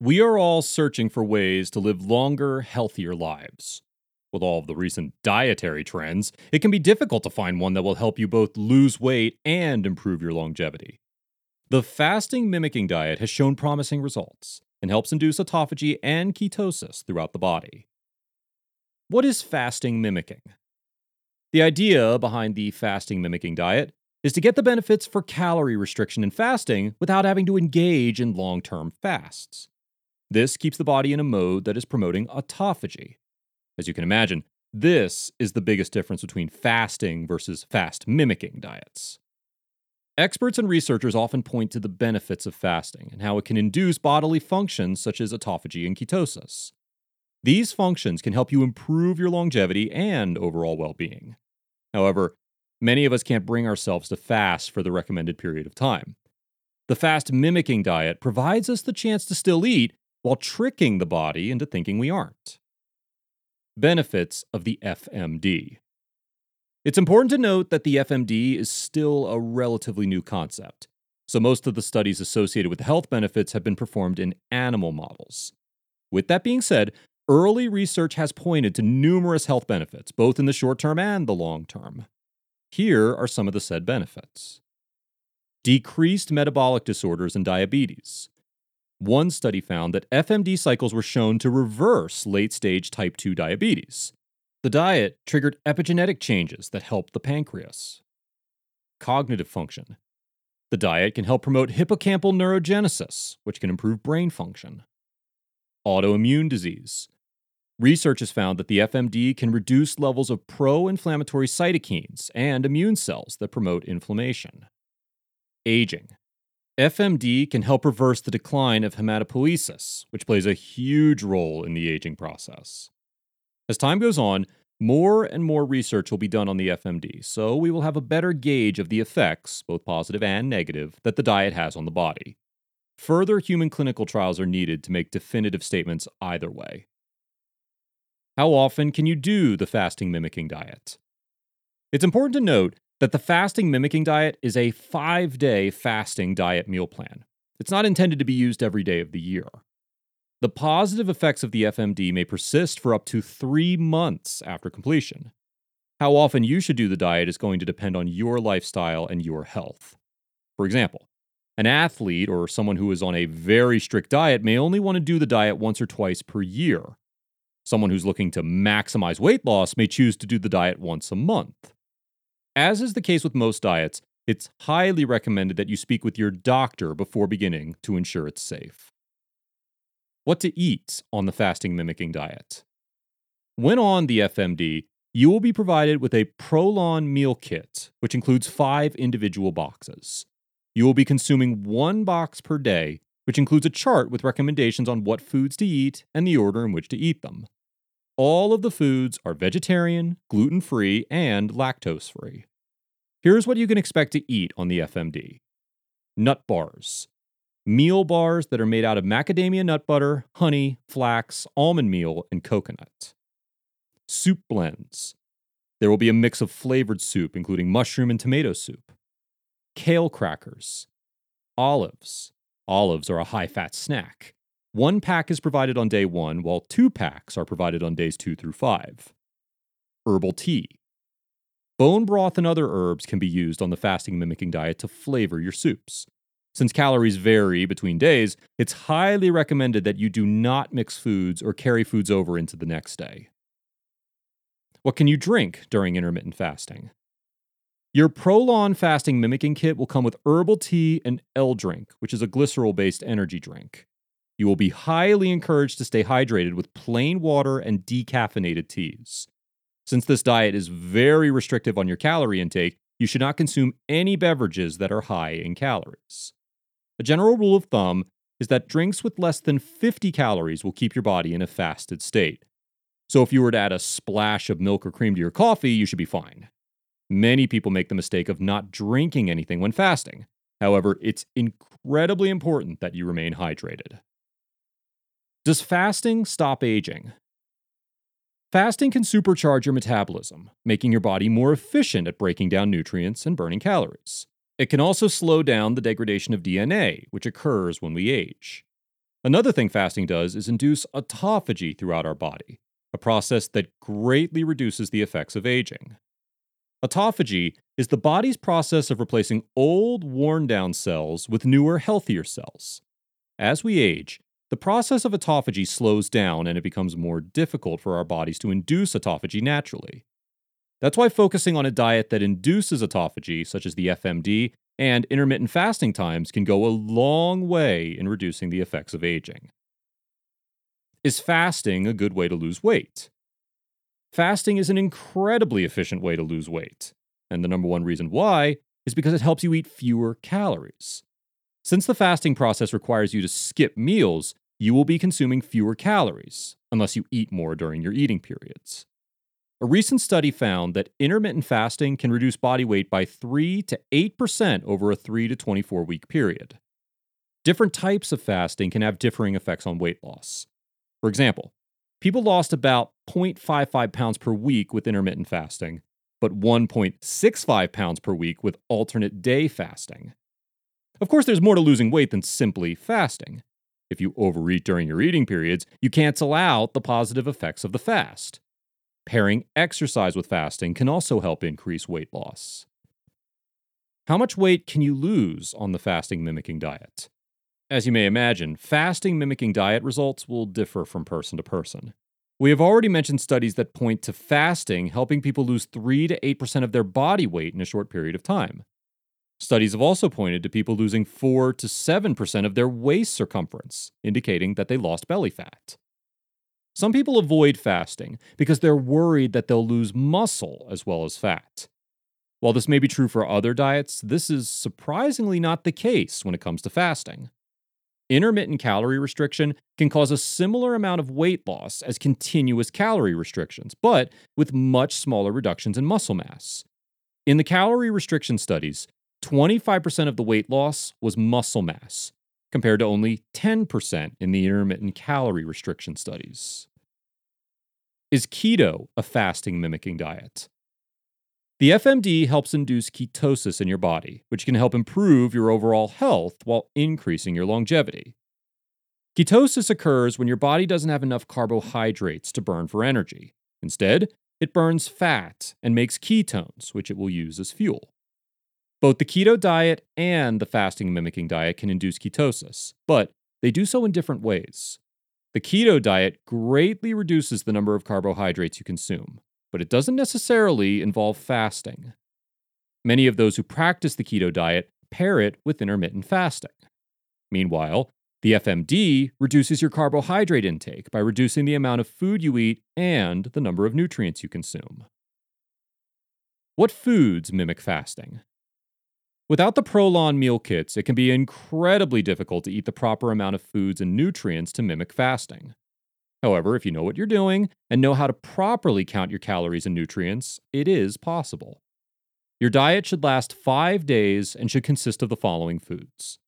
We are all searching for ways to live longer, healthier lives. With all of the recent dietary trends, it can be difficult to find one that will help you both lose weight and improve your longevity. The fasting mimicking diet has shown promising results and helps induce autophagy and ketosis throughout the body. What is fasting mimicking? The idea behind the fasting mimicking diet is to get the benefits for calorie restriction and fasting without having to engage in long term fasts. This keeps the body in a mode that is promoting autophagy. As you can imagine, this is the biggest difference between fasting versus fast mimicking diets. Experts and researchers often point to the benefits of fasting and how it can induce bodily functions such as autophagy and ketosis. These functions can help you improve your longevity and overall well being. However, many of us can't bring ourselves to fast for the recommended period of time. The fast mimicking diet provides us the chance to still eat while tricking the body into thinking we aren't. Benefits of the FMD. It's important to note that the FMD is still a relatively new concept, so most of the studies associated with health benefits have been performed in animal models. With that being said, early research has pointed to numerous health benefits, both in the short term and the long term. Here are some of the said benefits decreased metabolic disorders and diabetes, one study found that FMD cycles were shown to reverse late stage type 2 diabetes. The diet triggered epigenetic changes that helped the pancreas. Cognitive function. The diet can help promote hippocampal neurogenesis, which can improve brain function. Autoimmune disease. Research has found that the FMD can reduce levels of pro inflammatory cytokines and immune cells that promote inflammation. Aging. FMD can help reverse the decline of hematopoiesis, which plays a huge role in the aging process. As time goes on, more and more research will be done on the FMD, so we will have a better gauge of the effects, both positive and negative, that the diet has on the body. Further human clinical trials are needed to make definitive statements either way. How often can you do the fasting mimicking diet? It's important to note that the fasting mimicking diet is a five day fasting diet meal plan. It's not intended to be used every day of the year. The positive effects of the FMD may persist for up to three months after completion. How often you should do the diet is going to depend on your lifestyle and your health. For example, an athlete or someone who is on a very strict diet may only want to do the diet once or twice per year. Someone who's looking to maximize weight loss may choose to do the diet once a month. As is the case with most diets, it's highly recommended that you speak with your doctor before beginning to ensure it's safe. What to eat on the fasting mimicking diet. When on the FMD, you will be provided with a Prolon meal kit, which includes five individual boxes. You will be consuming one box per day, which includes a chart with recommendations on what foods to eat and the order in which to eat them. All of the foods are vegetarian, gluten free, and lactose free. Here's what you can expect to eat on the FMD nut bars, meal bars that are made out of macadamia nut butter, honey, flax, almond meal, and coconut. Soup blends. There will be a mix of flavored soup, including mushroom and tomato soup. Kale crackers. Olives. Olives are a high fat snack. One pack is provided on day one, while two packs are provided on days two through five. Herbal tea. Bone broth and other herbs can be used on the fasting mimicking diet to flavor your soups. Since calories vary between days, it's highly recommended that you do not mix foods or carry foods over into the next day. What can you drink during intermittent fasting? Your Prolon fasting mimicking kit will come with herbal tea and L drink, which is a glycerol based energy drink. You will be highly encouraged to stay hydrated with plain water and decaffeinated teas. Since this diet is very restrictive on your calorie intake, you should not consume any beverages that are high in calories. A general rule of thumb is that drinks with less than 50 calories will keep your body in a fasted state. So if you were to add a splash of milk or cream to your coffee, you should be fine. Many people make the mistake of not drinking anything when fasting. However, it's incredibly important that you remain hydrated. Does fasting stop aging? Fasting can supercharge your metabolism, making your body more efficient at breaking down nutrients and burning calories. It can also slow down the degradation of DNA, which occurs when we age. Another thing fasting does is induce autophagy throughout our body, a process that greatly reduces the effects of aging. Autophagy is the body's process of replacing old, worn down cells with newer, healthier cells. As we age, the process of autophagy slows down and it becomes more difficult for our bodies to induce autophagy naturally. That's why focusing on a diet that induces autophagy, such as the FMD, and intermittent fasting times can go a long way in reducing the effects of aging. Is fasting a good way to lose weight? Fasting is an incredibly efficient way to lose weight. And the number one reason why is because it helps you eat fewer calories. Since the fasting process requires you to skip meals, you will be consuming fewer calories, unless you eat more during your eating periods. A recent study found that intermittent fasting can reduce body weight by 3 to 8% over a 3 to 24 week period. Different types of fasting can have differing effects on weight loss. For example, People lost about 0.55 pounds per week with intermittent fasting, but 1.65 pounds per week with alternate day fasting. Of course, there's more to losing weight than simply fasting. If you overeat during your eating periods, you cancel out the positive effects of the fast. Pairing exercise with fasting can also help increase weight loss. How much weight can you lose on the fasting mimicking diet? As you may imagine, fasting mimicking diet results will differ from person to person. We have already mentioned studies that point to fasting helping people lose 3 to 8% of their body weight in a short period of time. Studies have also pointed to people losing 4 to 7% of their waist circumference, indicating that they lost belly fat. Some people avoid fasting because they're worried that they'll lose muscle as well as fat. While this may be true for other diets, this is surprisingly not the case when it comes to fasting. Intermittent calorie restriction can cause a similar amount of weight loss as continuous calorie restrictions, but with much smaller reductions in muscle mass. In the calorie restriction studies, 25% of the weight loss was muscle mass, compared to only 10% in the intermittent calorie restriction studies. Is keto a fasting mimicking diet? The FMD helps induce ketosis in your body, which can help improve your overall health while increasing your longevity. Ketosis occurs when your body doesn't have enough carbohydrates to burn for energy. Instead, it burns fat and makes ketones, which it will use as fuel. Both the keto diet and the fasting mimicking diet can induce ketosis, but they do so in different ways. The keto diet greatly reduces the number of carbohydrates you consume, but it doesn't necessarily involve fasting. Many of those who practice the keto diet pair it with intermittent fasting. Meanwhile, the FMD reduces your carbohydrate intake by reducing the amount of food you eat and the number of nutrients you consume. What foods mimic fasting? Without the Prolon meal kits, it can be incredibly difficult to eat the proper amount of foods and nutrients to mimic fasting. However, if you know what you're doing and know how to properly count your calories and nutrients, it is possible. Your diet should last five days and should consist of the following foods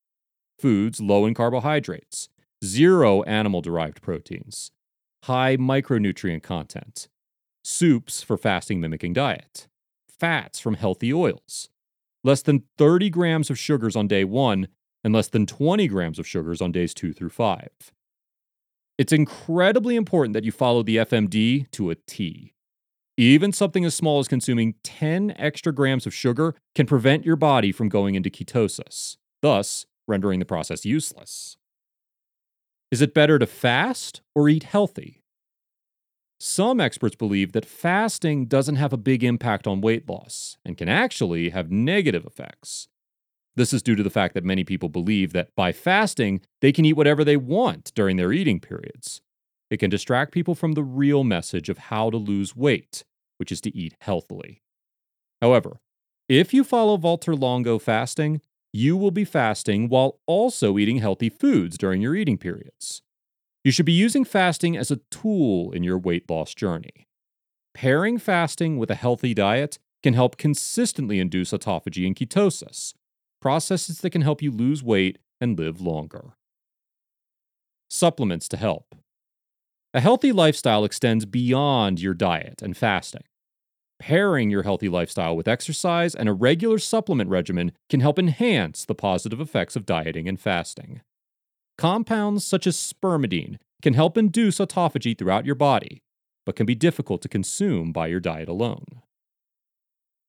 foods low in carbohydrates, zero animal derived proteins, high micronutrient content, soups for fasting mimicking diet, fats from healthy oils, less than 30 grams of sugars on day one, and less than 20 grams of sugars on days two through five. It's incredibly important that you follow the FMD to a T. Even something as small as consuming 10 extra grams of sugar can prevent your body from going into ketosis, thus, rendering the process useless. Is it better to fast or eat healthy? Some experts believe that fasting doesn't have a big impact on weight loss and can actually have negative effects. This is due to the fact that many people believe that by fasting, they can eat whatever they want during their eating periods. It can distract people from the real message of how to lose weight, which is to eat healthily. However, if you follow Valter Longo fasting, you will be fasting while also eating healthy foods during your eating periods. You should be using fasting as a tool in your weight loss journey. Pairing fasting with a healthy diet can help consistently induce autophagy and ketosis, processes that can help you lose weight and live longer. Supplements to help. A healthy lifestyle extends beyond your diet and fasting. Pairing your healthy lifestyle with exercise and a regular supplement regimen can help enhance the positive effects of dieting and fasting. Compounds such as spermidine can help induce autophagy throughout your body, but can be difficult to consume by your diet alone.